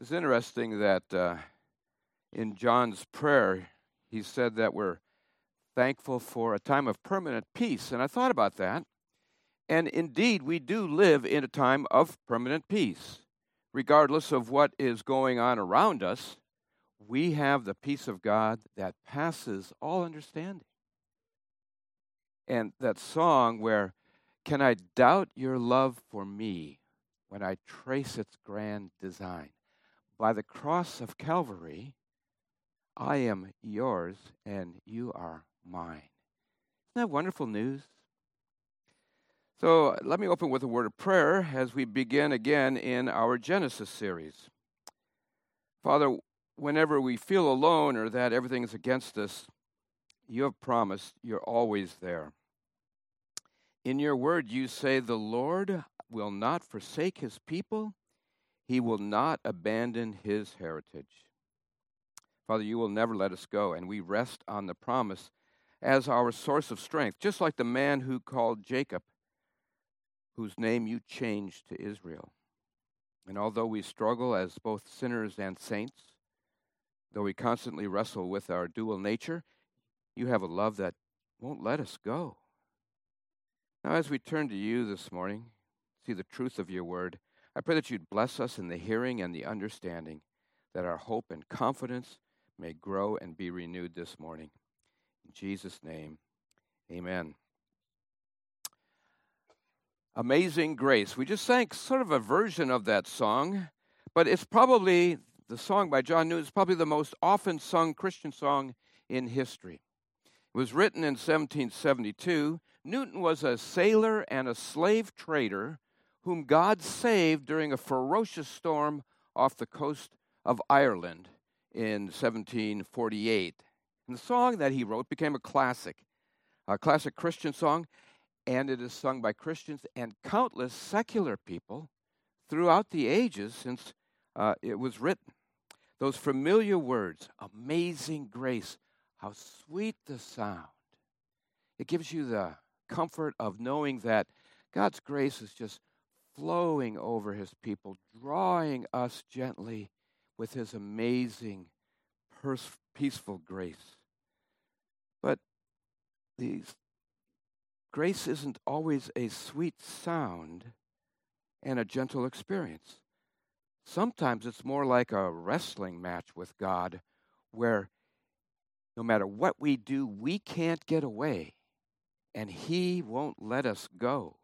It's interesting that uh, in John's prayer, he said that we're thankful for a time of permanent peace. And I thought about that. And indeed, we do live in a time of permanent peace. Regardless of what is going on around us, we have the peace of God that passes all understanding. And that song where, Can I doubt your love for me when I trace its grand design? By the cross of Calvary, I am yours and you are mine. Isn't that wonderful news? So let me open with a word of prayer as we begin again in our Genesis series. Father, whenever we feel alone or that everything is against us, you have promised you're always there. In your word, you say, The Lord will not forsake his people, he will not abandon his heritage. Father, you will never let us go, and we rest on the promise as our source of strength, just like the man who called Jacob, whose name you changed to Israel. And although we struggle as both sinners and saints, though we constantly wrestle with our dual nature, you have a love that won't let us go. Now, as we turn to you this morning, see the truth of your word, I pray that you'd bless us in the hearing and the understanding, that our hope and confidence may grow and be renewed this morning. In Jesus' name, amen. Amazing Grace. We just sang sort of a version of that song, but it's probably the song by John Newton is probably the most often sung Christian song in history. It was written in 1772. Newton was a sailor and a slave trader whom God saved during a ferocious storm off the coast of Ireland in 1748. And the song that he wrote became a classic, a classic Christian song, and it is sung by Christians and countless secular people throughout the ages since uh, it was written. Those familiar words, amazing grace, how sweet the sound. It gives you the comfort of knowing that God's grace is just flowing over his people, drawing us gently with his amazing, peaceful grace. But the grace isn't always a sweet sound and a gentle experience. Sometimes it's more like a wrestling match with God where no matter what we do, we can't get away, and He won't let us go.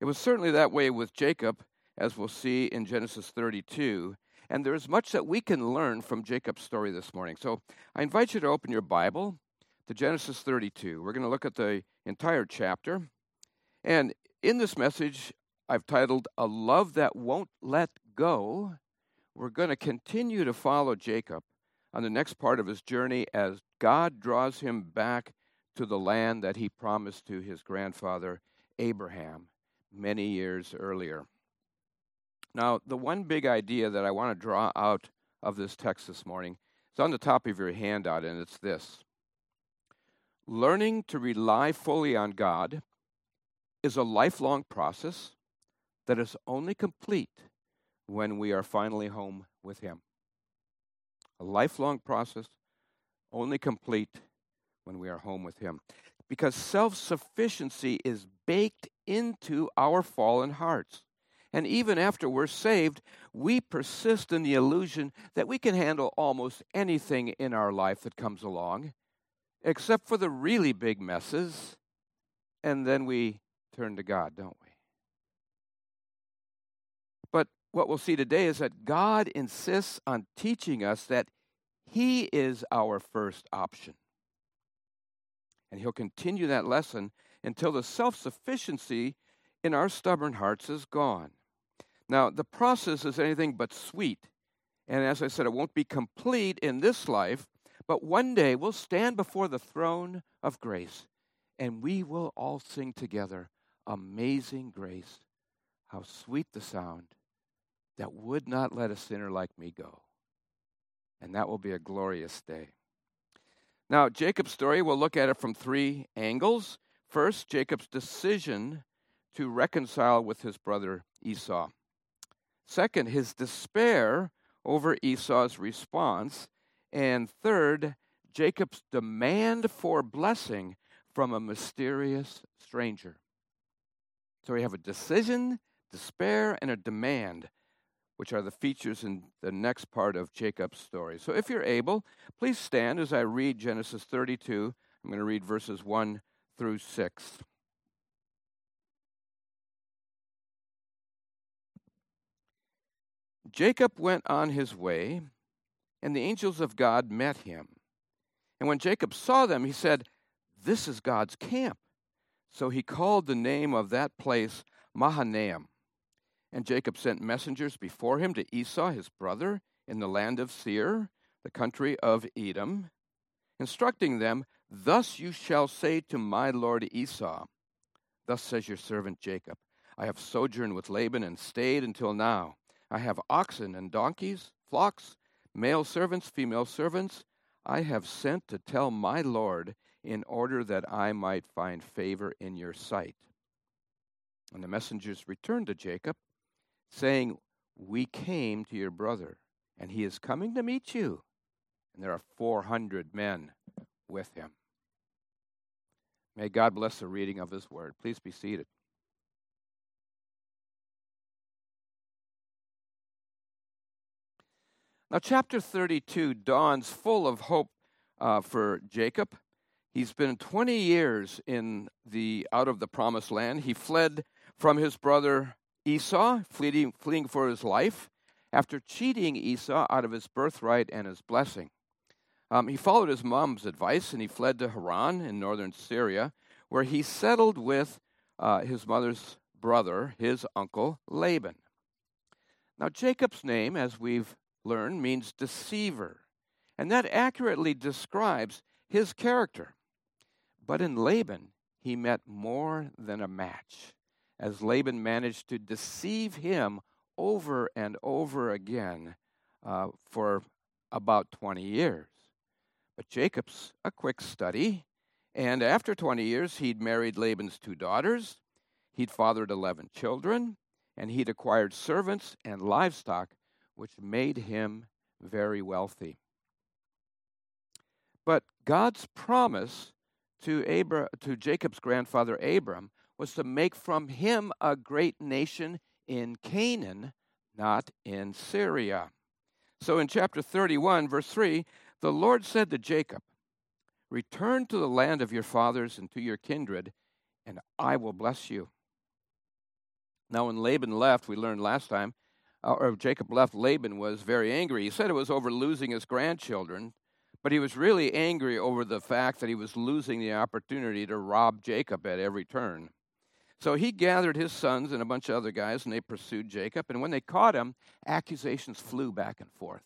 It was certainly that way with Jacob, as we'll see in Genesis 32. And there's much that we can learn from Jacob's story this morning. So I invite you to open your Bible to Genesis 32. We're going to look at the entire chapter. And in this message, I've titled A Love That Won't Let Go. We're going to continue to follow Jacob on the next part of his journey as God draws him back to the land that he promised to his grandfather Abraham many years earlier. Now, the one big idea that I want to draw out of this text this morning is on the top of your handout, and it's this Learning to rely fully on God is a lifelong process that is only complete when we are finally home with Him. A lifelong process, only complete when we are home with Him. Because self sufficiency is baked into our fallen hearts. And even after we're saved, we persist in the illusion that we can handle almost anything in our life that comes along, except for the really big messes. And then we turn to God, don't we? But what we'll see today is that God insists on teaching us that He is our first option. And He'll continue that lesson until the self sufficiency in our stubborn hearts is gone. Now, the process is anything but sweet. And as I said, it won't be complete in this life, but one day we'll stand before the throne of grace and we will all sing together Amazing Grace. How sweet the sound that would not let a sinner like me go. And that will be a glorious day. Now, Jacob's story, we'll look at it from three angles. First, Jacob's decision to reconcile with his brother Esau. Second, his despair over Esau's response. And third, Jacob's demand for blessing from a mysterious stranger. So we have a decision, despair, and a demand, which are the features in the next part of Jacob's story. So if you're able, please stand as I read Genesis 32. I'm going to read verses 1 through 6. Jacob went on his way, and the angels of God met him. And when Jacob saw them, he said, This is God's camp. So he called the name of that place Mahanaim. And Jacob sent messengers before him to Esau, his brother, in the land of Seir, the country of Edom, instructing them, Thus you shall say to my lord Esau, Thus says your servant Jacob, I have sojourned with Laban and stayed until now. I have oxen and donkeys, flocks, male servants, female servants. I have sent to tell my Lord in order that I might find favor in your sight. And the messengers returned to Jacob, saying, We came to your brother, and he is coming to meet you. And there are 400 men with him. May God bless the reading of his word. Please be seated. Now, chapter 32 dawns full of hope uh, for Jacob. He's been 20 years in the out of the promised land. He fled from his brother Esau, fleeing, fleeing for his life, after cheating Esau out of his birthright and his blessing. Um, he followed his mom's advice and he fled to Haran in northern Syria, where he settled with uh, his mother's brother, his uncle Laban. Now, Jacob's name, as we've learned, means deceiver, and that accurately describes his character. But in Laban, he met more than a match, as Laban managed to deceive him over and over again uh, for about 20 years. But Jacob's a quick study, and after 20 years, he'd married Laban's two daughters, he'd fathered 11 children, and he'd acquired servants and livestock which made him very wealthy. But God's promise to, Abra- to Jacob's grandfather Abram was to make from him a great nation in Canaan, not in Syria. So in chapter 31, verse 3, the Lord said to Jacob, Return to the land of your fathers and to your kindred, and I will bless you. Now, when Laban left, we learned last time, uh, or Jacob left, Laban was very angry. He said it was over losing his grandchildren, but he was really angry over the fact that he was losing the opportunity to rob Jacob at every turn. So he gathered his sons and a bunch of other guys, and they pursued Jacob. And when they caught him, accusations flew back and forth.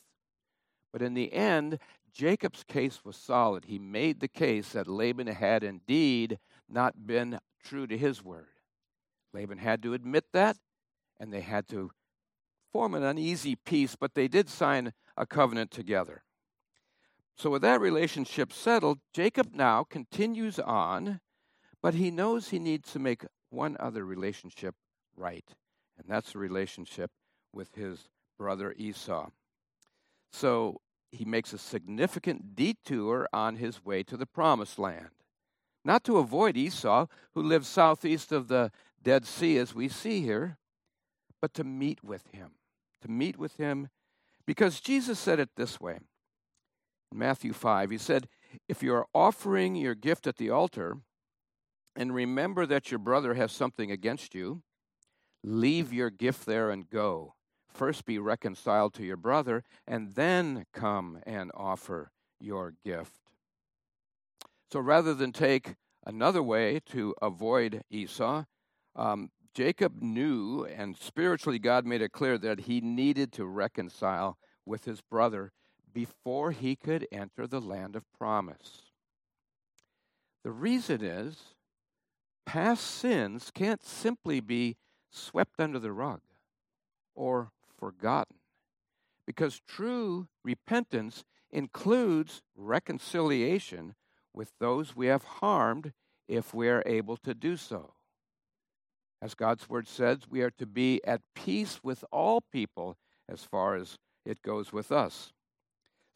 But in the end, Jacob's case was solid. He made the case that Laban had indeed not been true to his word. Laban had to admit that, and they had to form an uneasy peace, but they did sign a covenant together. So, with that relationship settled, Jacob now continues on, but he knows he needs to make one other relationship right, and that's the relationship with his brother Esau. So, he makes a significant detour on his way to the promised land. Not to avoid Esau, who lives southeast of the Dead Sea, as we see here, but to meet with him to meet with him because Jesus said it this way in Matthew 5. He said, If you are offering your gift at the altar and remember that your brother has something against you, leave your gift there and go. First be reconciled to your brother, and then come and offer your gift. So rather than take another way to avoid Esau, um, Jacob knew, and spiritually, God made it clear that he needed to reconcile with his brother before he could enter the land of promise. The reason is past sins can't simply be swept under the rug or forgotten, because true repentance includes reconciliation with those we have harmed if we are able to do so. As God's word says, we are to be at peace with all people as far as it goes with us.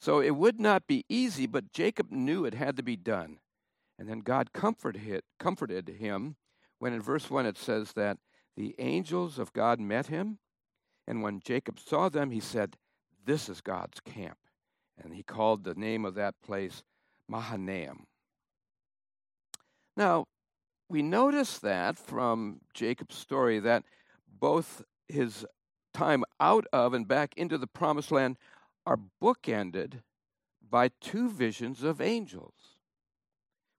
So it would not be easy, but Jacob knew it had to be done. And then God comforted, him when in verse 1 it says that the angels of God met him. And when Jacob saw them, he said, This is God's camp. And he called the name of that place Mahanaim. Now, we notice that from Jacob's story that both his time out of and back into the promised land are bookended by two visions of angels.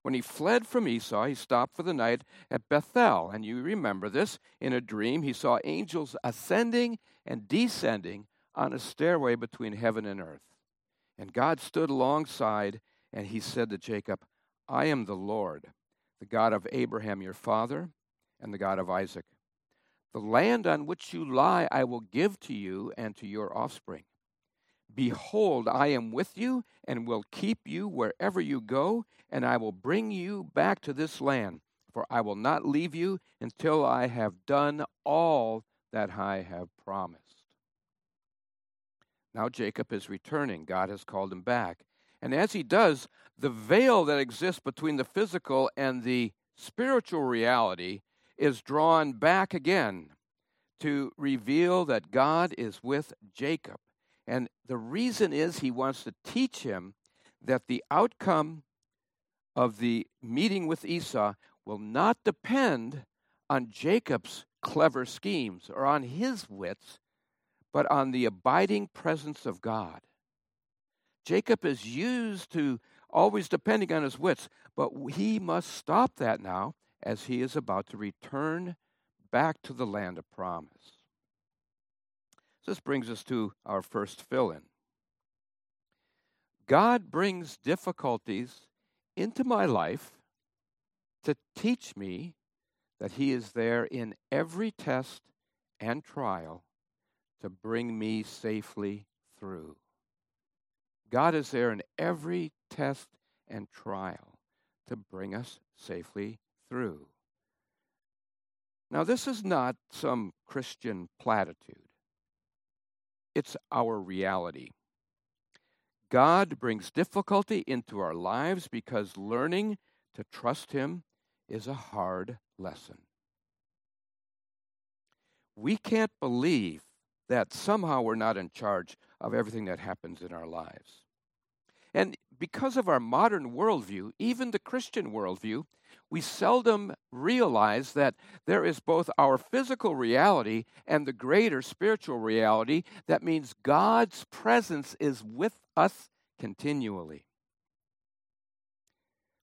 When he fled from Esau, he stopped for the night at Bethel. And you remember this. In a dream, he saw angels ascending and descending on a stairway between heaven and earth. And God stood alongside, and he said to Jacob, I am the Lord, the God of Abraham your father, and the God of Isaac. The land on which you lie I will give to you and to your offspring. Behold, I am with you and will keep you wherever you go, and I will bring you back to this land, for I will not leave you until I have done all that I have promised. Now Jacob is returning. God has called him back. And as he does, the veil that exists between the physical and the spiritual reality is drawn back again to reveal that God is with Jacob. And the reason is he wants to teach him that the outcome of the meeting with Esau will not depend on Jacob's clever schemes or on his wits, but on the abiding presence of God. Jacob is used to always depending on his wits, but he must stop that now as he is about to return back to the land of promise. This brings us to our first fill in. God brings difficulties into my life to teach me that He is there in every test and trial to bring me safely through. God is there in every test and trial to bring us safely through. Now, this is not some Christian platitude, it's our reality. God brings difficulty into our lives because learning to trust Him is a hard lesson. We can't believe that somehow we're not in charge of everything that happens in our lives. And because of our modern worldview, even the Christian worldview, we seldom realize that there is both our physical reality and the greater spiritual reality. That means God's presence is with us continually.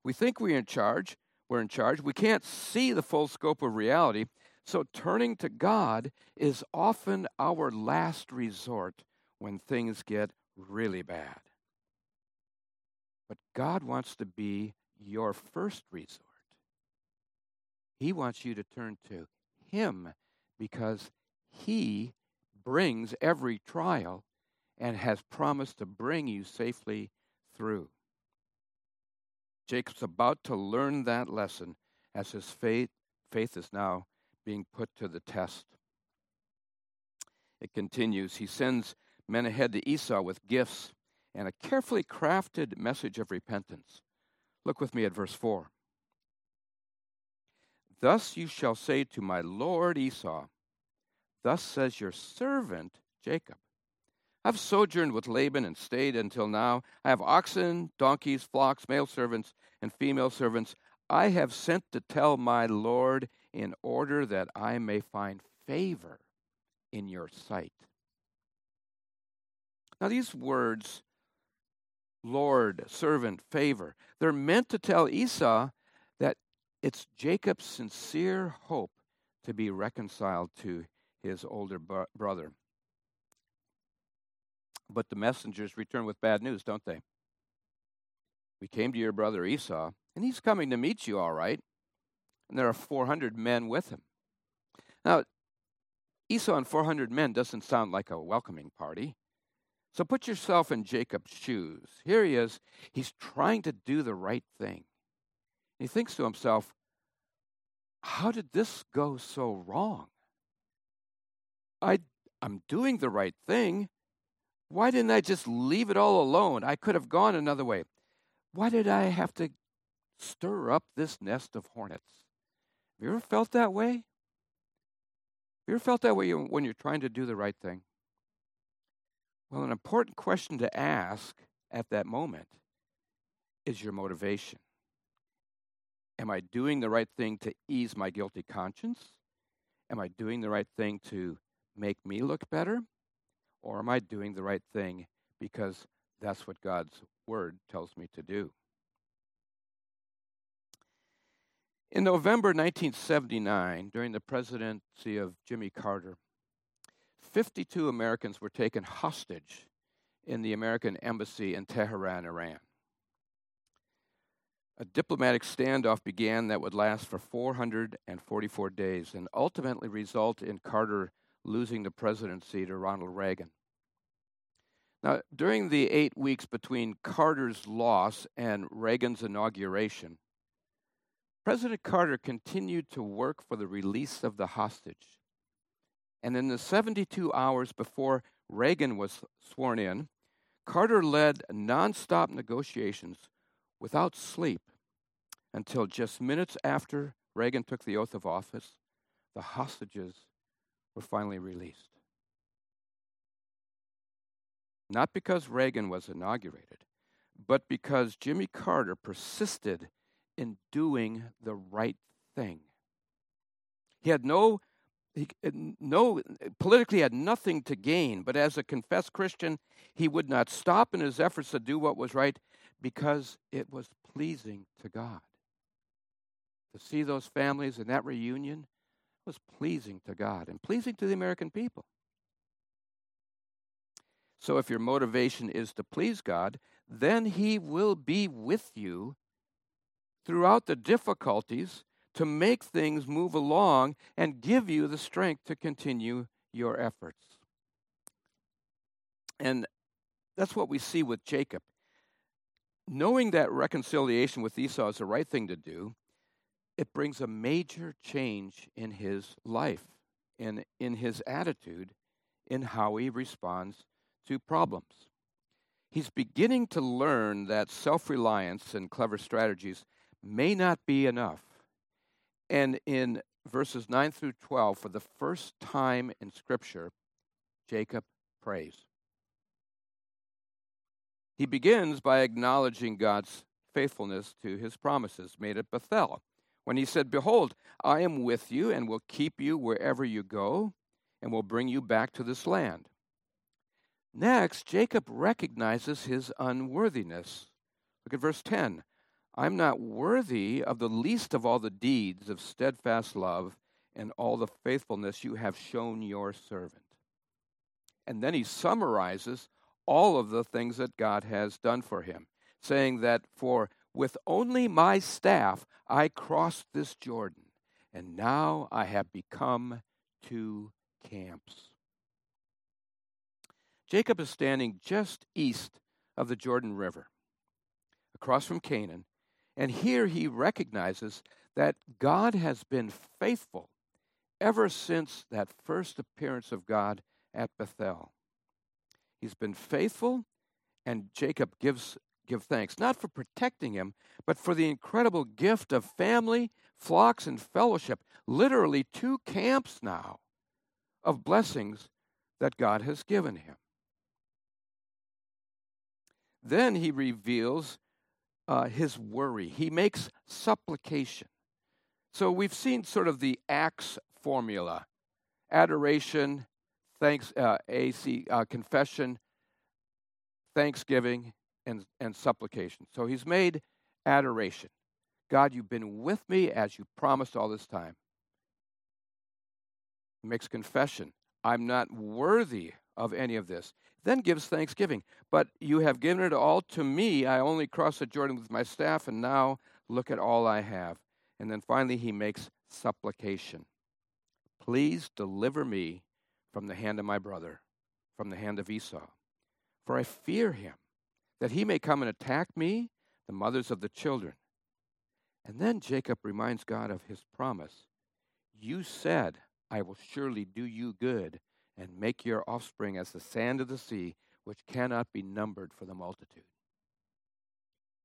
We think we're in charge. We're in charge. We can't see the full scope of reality. So turning to God is often our last resort when things get really bad. But God wants to be your first resort. He wants you to turn to Him because He brings every trial and has promised to bring you safely through. Jacob's about to learn that lesson as his faith, faith is now being put to the test. It continues. He sends men ahead to Esau with gifts and a carefully crafted message of repentance. Look with me at verse 4. Thus you shall say to my lord Esau, Thus says your servant Jacob. I've sojourned with Laban and stayed until now. I have oxen, donkeys, flocks, male servants, and female servants. I have sent to tell my Lord in order that I may find favor in your sight. Now, these words, Lord, servant, favor, they're meant to tell Esau that it's Jacob's sincere hope to be reconciled to his older brother. But the messengers return with bad news, don't they? We came to your brother Esau, and he's coming to meet you, all right. And there are 400 men with him. Now, Esau and 400 men doesn't sound like a welcoming party. So put yourself in Jacob's shoes. Here he is. He's trying to do the right thing. He thinks to himself, how did this go so wrong? I, I'm doing the right thing. Why didn't I just leave it all alone? I could have gone another way. Why did I have to stir up this nest of hornets? Have you ever felt that way? Have you ever felt that way when you're trying to do the right thing? Well, an important question to ask at that moment is your motivation. Am I doing the right thing to ease my guilty conscience? Am I doing the right thing to make me look better? Or am I doing the right thing because that's what God's word tells me to do? In November 1979, during the presidency of Jimmy Carter, 52 Americans were taken hostage in the American embassy in Tehran, Iran. A diplomatic standoff began that would last for 444 days and ultimately result in Carter losing the presidency to Ronald Reagan. Now, during the eight weeks between Carter's loss and Reagan's inauguration, President Carter continued to work for the release of the hostage. And in the 72 hours before Reagan was sworn in, Carter led nonstop negotiations without sleep until just minutes after Reagan took the oath of office, the hostages were finally released. Not because Reagan was inaugurated, but because Jimmy Carter persisted in doing the right thing. He had no he uh, no uh, politically had nothing to gain, but as a confessed Christian, he would not stop in his efforts to do what was right because it was pleasing to God. To see those families in that reunion was pleasing to God and pleasing to the American people. So if your motivation is to please God, then he will be with you throughout the difficulties to make things move along and give you the strength to continue your efforts. And that's what we see with Jacob. Knowing that reconciliation with Esau is the right thing to do, it brings a major change in his life, in, in his attitude, in how he responds to problems. He's beginning to learn that self reliance and clever strategies may not be enough and in verses 9 through 12, for the first time in Scripture, Jacob prays. He begins by acknowledging God's faithfulness to his promises made at Bethel, when he said, Behold, I am with you and will keep you wherever you go, and will bring you back to this land. Next, Jacob recognizes his unworthiness. Look at verse 10. I'm not worthy of the least of all the deeds of steadfast love and all the faithfulness you have shown your servant. And then he summarizes all of the things that God has done for him, saying that for with only my staff I crossed this Jordan, and now I have become two camps. Jacob is standing just east of the Jordan River, across from Canaan, and here he recognizes that God has been faithful ever since that first appearance of God at Bethel. He's been faithful, and Jacob gives give thanks, not for protecting him, but for the incredible gift of family, flocks, and fellowship. Literally, two camps now of blessings that God has given him. Then he reveals uh, his worry. He makes supplication. So we've seen sort of the acts formula adoration, thanks, uh, AC, uh, confession, thanksgiving, and, and supplication. So he's made adoration. God, you've been with me as you promised all this time. He makes confession. I'm not worthy of any of this. Then gives thanksgiving. But you have given it all to me. I only crossed the Jordan with my staff, and now look at all I have. And then finally, he makes supplication. Please deliver me from the hand of my brother, from the hand of Esau. For I fear him, that he may come and attack me, the mothers of the children. And then Jacob reminds God of his promise. You said, I will surely do you good and make your offspring as the sand of the sea, which cannot be numbered for the multitude.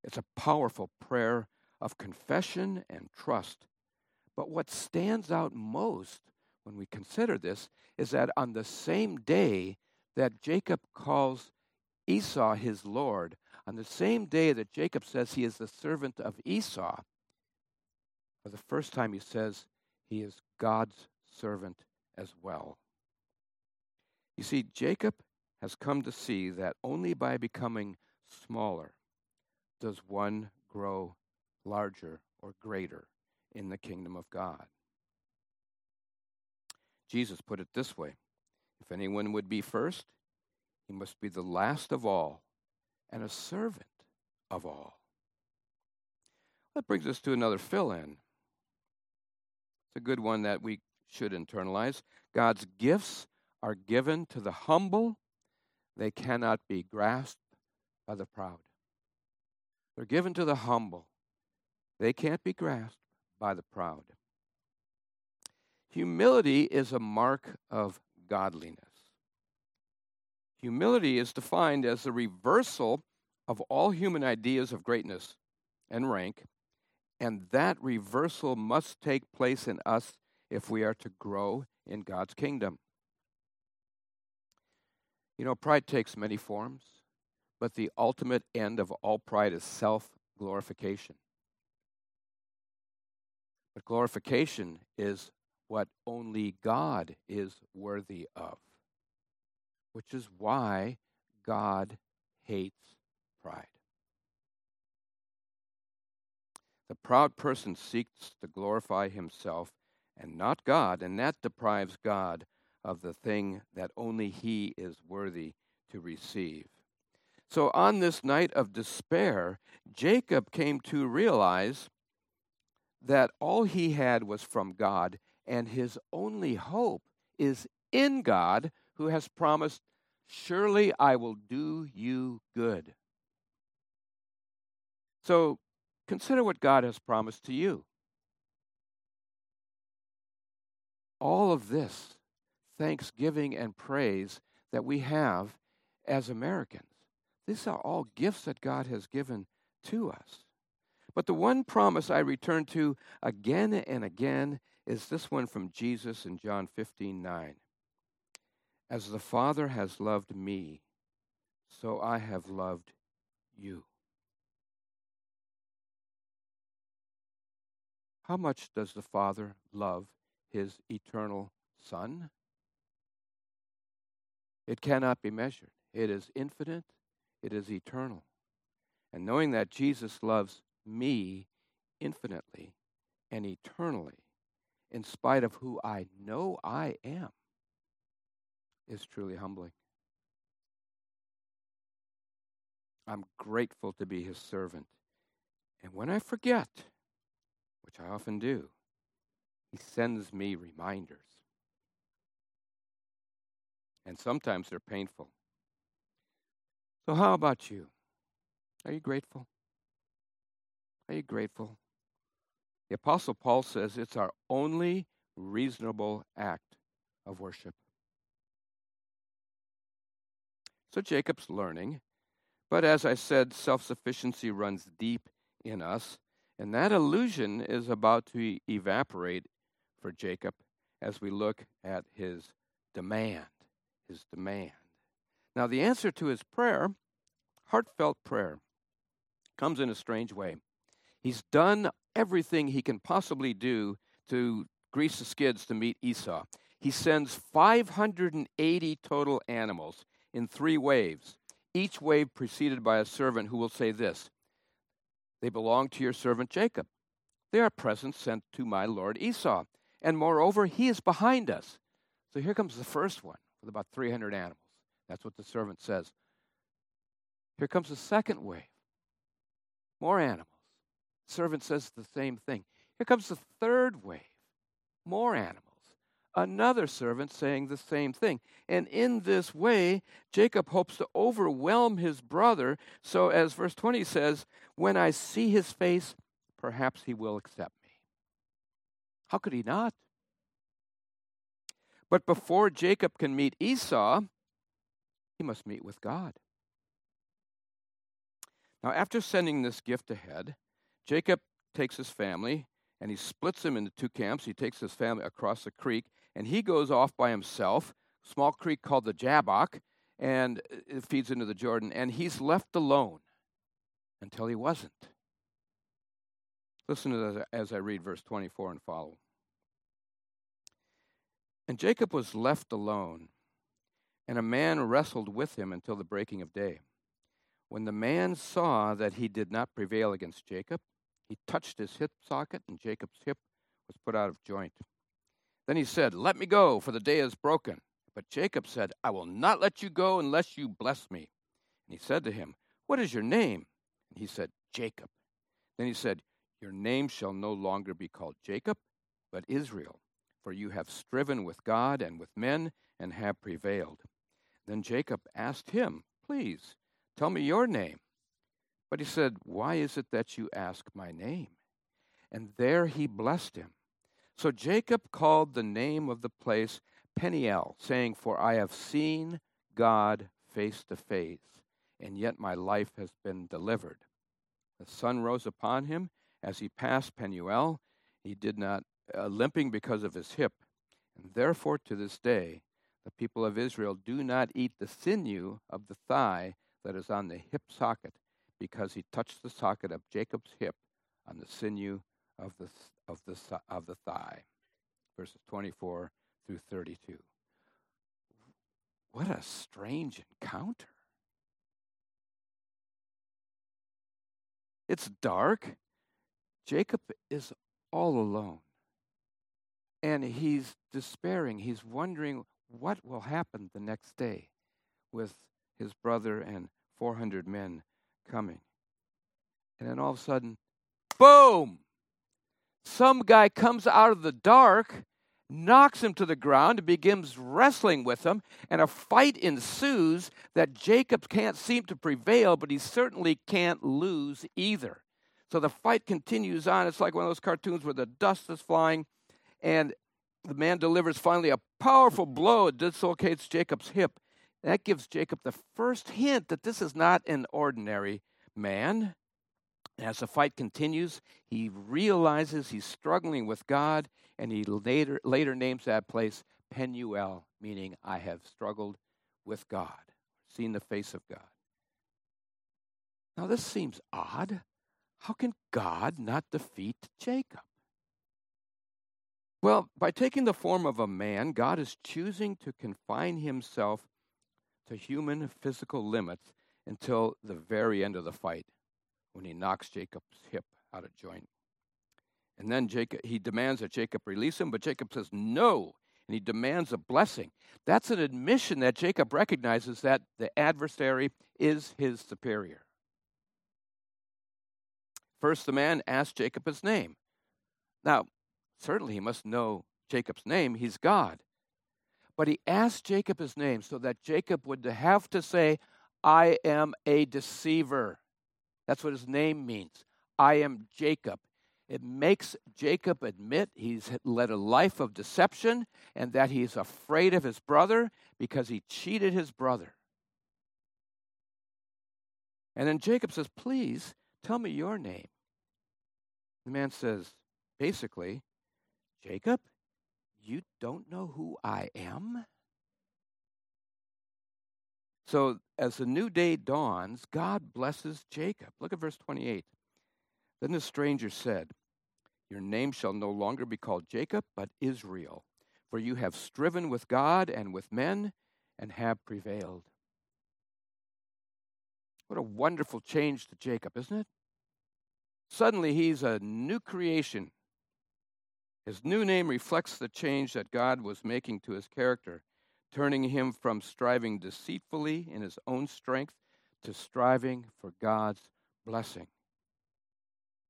It's a powerful prayer of confession and trust. But what stands out most when we consider this is that on the same day that Jacob calls Esau his Lord, on the same day that Jacob says he is the servant of Esau, for the first time he says he is God's servant as well. You see, Jacob has come to see that only by becoming smaller does one grow larger or greater in the kingdom of God. Jesus put it this way If anyone would be first, he must be the last of all and a servant of all. That brings us to another fill in. It's a good one that we should internalize. God's gifts are given to the humble, they cannot be grasped by the proud. They're given to the humble, they can't be grasped by the proud. Humility is a mark of godliness. Humility is defined as the reversal of all human ideas of greatness and rank, and that reversal must take place in us if we are to grow in God's kingdom. You know, pride takes many forms, but the ultimate end of all pride is self glorification. But glorification is what only God is worthy of, which is why God hates pride. The proud person seeks to glorify himself and not God, and that deprives God of the thing that only he is worthy to receive. So on this night of despair, Jacob came to realize that all he had was from God, and his only hope is in God, who has promised, Surely I will do you good. So consider what God has promised to you. All of this thanksgiving and praise that we have as Americans. These are all gifts that God has given to us. But the one promise I return to again and again is this one from Jesus in John 15 9. As the Father has loved me, so I have loved you. How much does the Father love his eternal Son? It cannot be measured. It is infinite, it is eternal. And knowing that Jesus loves me infinitely and eternally, in spite of who I know I am, is truly humbling. I'm grateful to be his servant. And when I forget, which I often do, he sends me reminders. And sometimes they're painful. So, how about you? Are you grateful? Are you grateful? The Apostle Paul says it's our only reasonable act of worship. So Jacob's learning, but as I said, self sufficiency runs deep in us, and that illusion is about to evaporate for Jacob as we look at his demand. His demand. Now, the answer to his prayer, heartfelt prayer, comes in a strange way. He's done everything he can possibly do to grease the skids to meet Esau. He sends 580 total animals in three waves, each wave preceded by a servant who will say this They belong to your servant Jacob. They are presents sent to my lord Esau. And moreover, he is behind us. So here comes the first one with about 300 animals. That's what the servant says. Here comes the second wave. More animals. Servant says the same thing. Here comes the third wave. More animals. Another servant saying the same thing. And in this way, Jacob hopes to overwhelm his brother. So, as verse 20 says, when I see his face, perhaps he will accept me. How could he not? But before Jacob can meet Esau, He must meet with God. Now, after sending this gift ahead, Jacob takes his family and he splits them into two camps. He takes his family across the creek and he goes off by himself, small creek called the Jabbok, and it feeds into the Jordan, and he's left alone until he wasn't. Listen to this as I read verse 24 and follow. And Jacob was left alone, and a man wrestled with him until the breaking of day. When the man saw that he did not prevail against Jacob, he touched his hip socket, and Jacob's hip was put out of joint. Then he said, Let me go, for the day is broken. But Jacob said, I will not let you go unless you bless me. And he said to him, What is your name? And he said, Jacob. Then he said, Your name shall no longer be called Jacob, but Israel, for you have striven with God and with men and have prevailed. Then Jacob asked him, Please, tell me your name. But he said, Why is it that you ask my name? And there he blessed him. So Jacob called the name of the place Peniel, saying, For I have seen God face to face, and yet my life has been delivered. The sun rose upon him as he passed Penuel. He did not, uh, limping because of his hip. And therefore, to this day, the people of Israel do not eat the sinew of the thigh that is on the hip socket, because he touched the socket of Jacob's hip on the sinew of the, of the, of the thigh. Verses 24 through 32. What a strange encounter. It's dark. Jacob is all alone. And he's despairing. He's wondering what will happen the next day with his brother and 400 men coming. And then all of a sudden, boom! Some guy comes out of the dark knocks him to the ground and begins wrestling with him, and a fight ensues that Jacob can't seem to prevail, but he certainly can't lose either. So the fight continues on. It's like one of those cartoons where the dust is flying, and the man delivers finally a powerful blow. It dislocates Jacob's hip. That gives Jacob the first hint that this is not an ordinary man. As the fight continues, he realizes he's struggling with God, and he later, later names that place Penuel, meaning I have struggled with God, seen the face of God. Now, this seems odd. How can God not defeat Jacob? Well, by taking the form of a man, God is choosing to confine himself to human physical limits until the very end of the fight when he knocks Jacob's hip out of joint. And then Jacob, he demands that Jacob release him, but Jacob says no, and he demands a blessing. That's an admission that Jacob recognizes that the adversary is his superior. First, the man asks Jacob his name. Now, certainly he must know Jacob's name, he's God. But he asked Jacob his name so that Jacob would have to say, I am a deceiver. That's what his name means. I am Jacob. It makes Jacob admit he's led a life of deception and that he's afraid of his brother because he cheated his brother. And then Jacob says, Please tell me your name. The man says, basically, Jacob, you don't know who I am? So as the new day dawns, God blesses Jacob. Look at verse 28. Then the stranger said, Your name shall no longer be called Jacob, but Israel, for you have striven with God and with men and have prevailed. What a wonderful change to Jacob, isn't it? Suddenly he's a new creation. His new name reflects the change that God was making to his character turning him from striving deceitfully in his own strength to striving for God's blessing.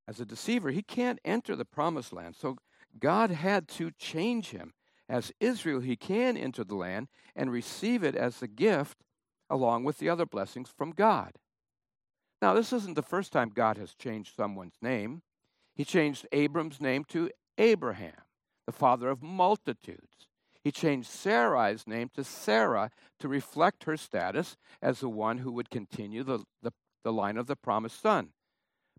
As a deceiver, he can't enter the promised land, so God had to change him. As Israel, he can enter the land and receive it as a gift along with the other blessings from God. Now, this isn't the first time God has changed someone's name. He changed Abram's name to Abraham, the father of multitudes. He changed Sarai's name to Sarah to reflect her status as the one who would continue the, the, the line of the promised son.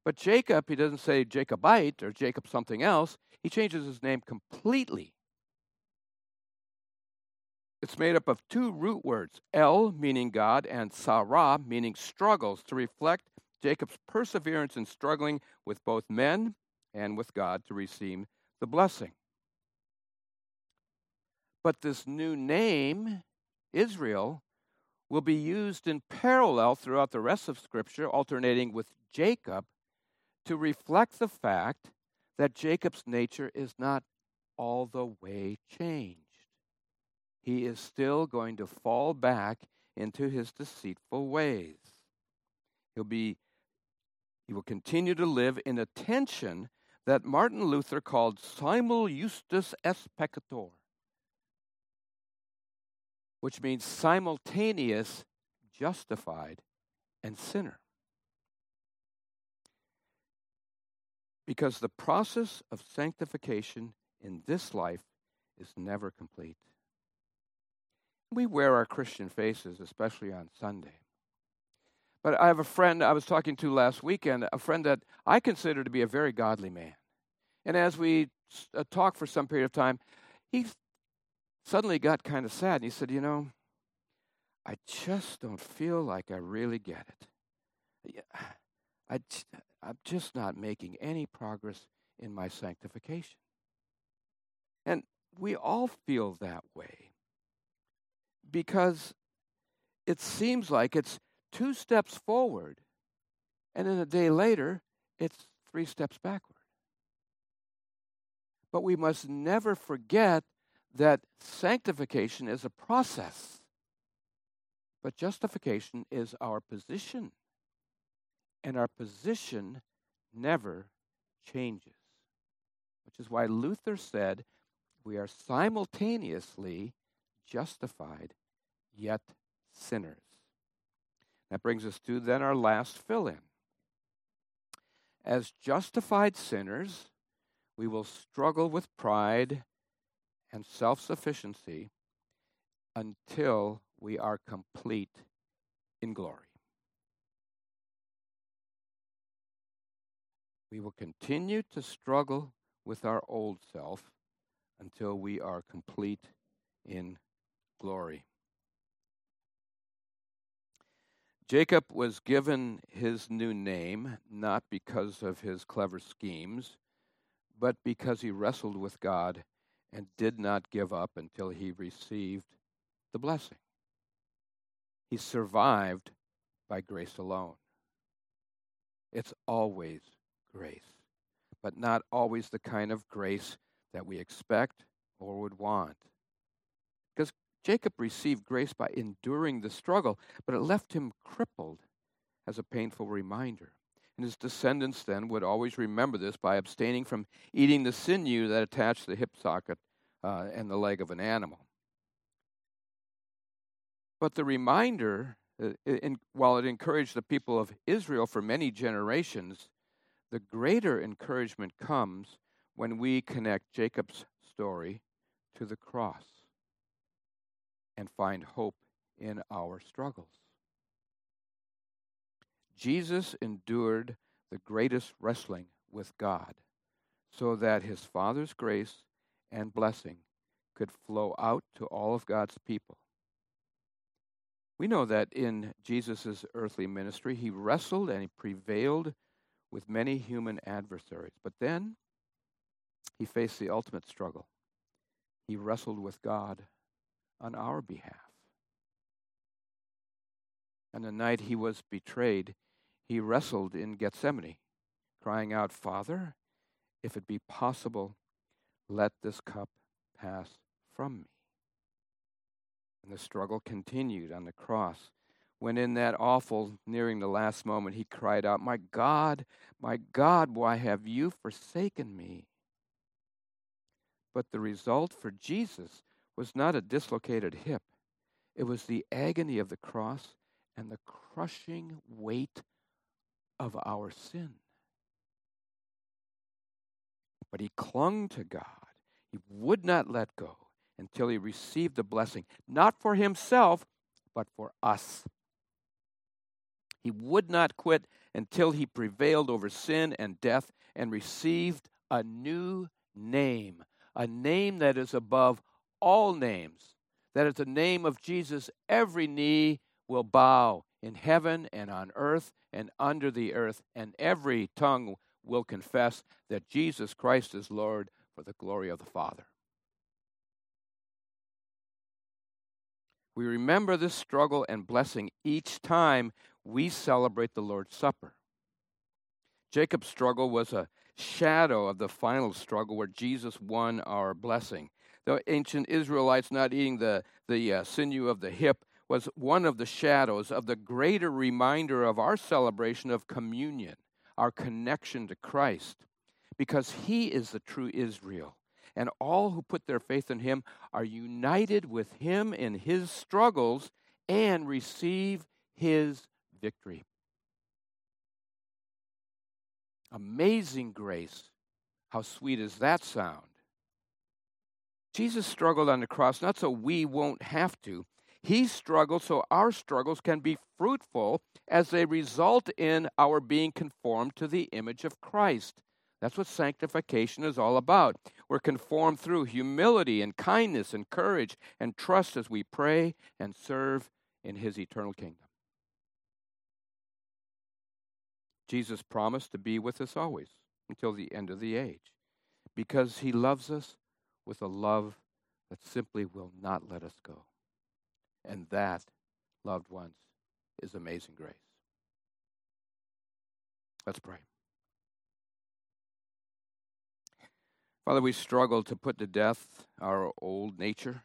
But Jacob, he doesn't say Jacobite or Jacob something else. He changes his name completely. It's made up of two root words, El, meaning God, and Sarah, meaning struggles, to reflect Jacob's perseverance in struggling with both men and with God to receive the blessing. But this new name, Israel, will be used in parallel throughout the rest of Scripture, alternating with Jacob, to reflect the fact that Jacob's nature is not all the way changed. He is still going to fall back into his deceitful ways. He'll be he will continue to live in a tension that Martin Luther called simul justus et peccator, which means simultaneous, justified, and sinner. Because the process of sanctification in this life is never complete. We wear our Christian faces, especially on Sunday. But I have a friend I was talking to last weekend, a friend that I consider to be a very godly man. And as we uh, talked for some period of time, he suddenly got kind of sad. And he said, You know, I just don't feel like I really get it. I, I'm just not making any progress in my sanctification. And we all feel that way because it seems like it's two steps forward, and then a day later, it's three steps backward. But we must never forget that sanctification is a process, but justification is our position. And our position never changes, which is why Luther said we are simultaneously justified yet sinners. That brings us to then our last fill in. As justified sinners, we will struggle with pride and self sufficiency until we are complete in glory. We will continue to struggle with our old self until we are complete in glory. Jacob was given his new name not because of his clever schemes, but because he wrestled with God and did not give up until he received the blessing. He survived by grace alone. It's always grace, but not always the kind of grace that we expect or would want. Because Jacob received grace by enduring the struggle, but it left him crippled as a painful reminder. And his descendants then would always remember this by abstaining from eating the sinew that attached the hip socket uh, and the leg of an animal. But the reminder, uh, in, while it encouraged the people of Israel for many generations, the greater encouragement comes when we connect Jacob's story to the cross and find hope in our struggles. Jesus endured the greatest wrestling with God so that his Father's grace and blessing could flow out to all of God's people. We know that in Jesus' earthly ministry, he wrestled and he prevailed with many human adversaries. But then he faced the ultimate struggle. He wrestled with God on our behalf. And the night he was betrayed, he wrestled in Gethsemane, crying out, Father, if it be possible, let this cup pass from me. And the struggle continued on the cross when, in that awful, nearing the last moment, he cried out, My God, my God, why have you forsaken me? But the result for Jesus was not a dislocated hip, it was the agony of the cross and the crushing weight of our sin. But he clung to God, he would not let go. until he received the blessing, not for himself, but for us. He would not quit until he prevailed over sin and death and received a new name, a name that is above all names. that at the name of Jesus. Every knee will bow in heaven and on earth and under the earth, and every tongue will confess that Jesus Christ is Lord for the glory of the Father. We remember this struggle and blessing each time we celebrate the Lord's Supper. Jacob's struggle was a shadow of the final struggle where Jesus won our blessing. The ancient Israelites not eating the, the uh, sinew of the hip was one of the shadows of the greater reminder of our celebration of communion, our connection to Christ, because He is the true Israel. And all who put their faith in Him are united with Him in His struggles and receive His victory. Amazing grace. How sweet is that sound? Jesus struggled on the cross not so we won't have to. He struggled so our struggles can be fruitful as they result in our being conformed to the image of Christ. That's what sanctification is all about. We're conformed through humility and kindness and courage and trust as we pray and serve in His eternal kingdom. Jesus promised to be with us always until the end of the age because he loves us with a love that simply will not let us go. And that, loved ones, is amazing grace. Let's pray. Father, we struggle to put to death our old nature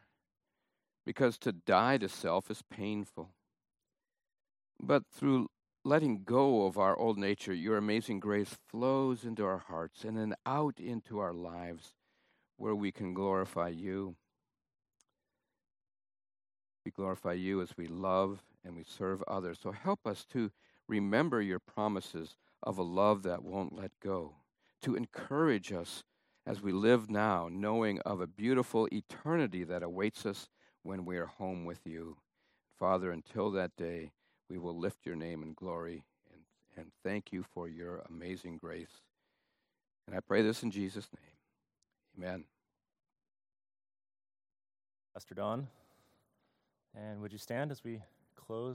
because to die to self is painful. But through letting go of our old nature, your amazing grace flows into our hearts and then out into our lives where we can glorify you. We glorify you as we love and we serve others. So help us to remember your promises of a love that won't let go, to encourage us as we live now, knowing of a beautiful eternity that awaits us when we are home with you. Father, until that day, we will lift your name in glory and, and thank you for your amazing grace. And I pray this in Jesus' name. Amen. Pastor Don. And would you stand as we close?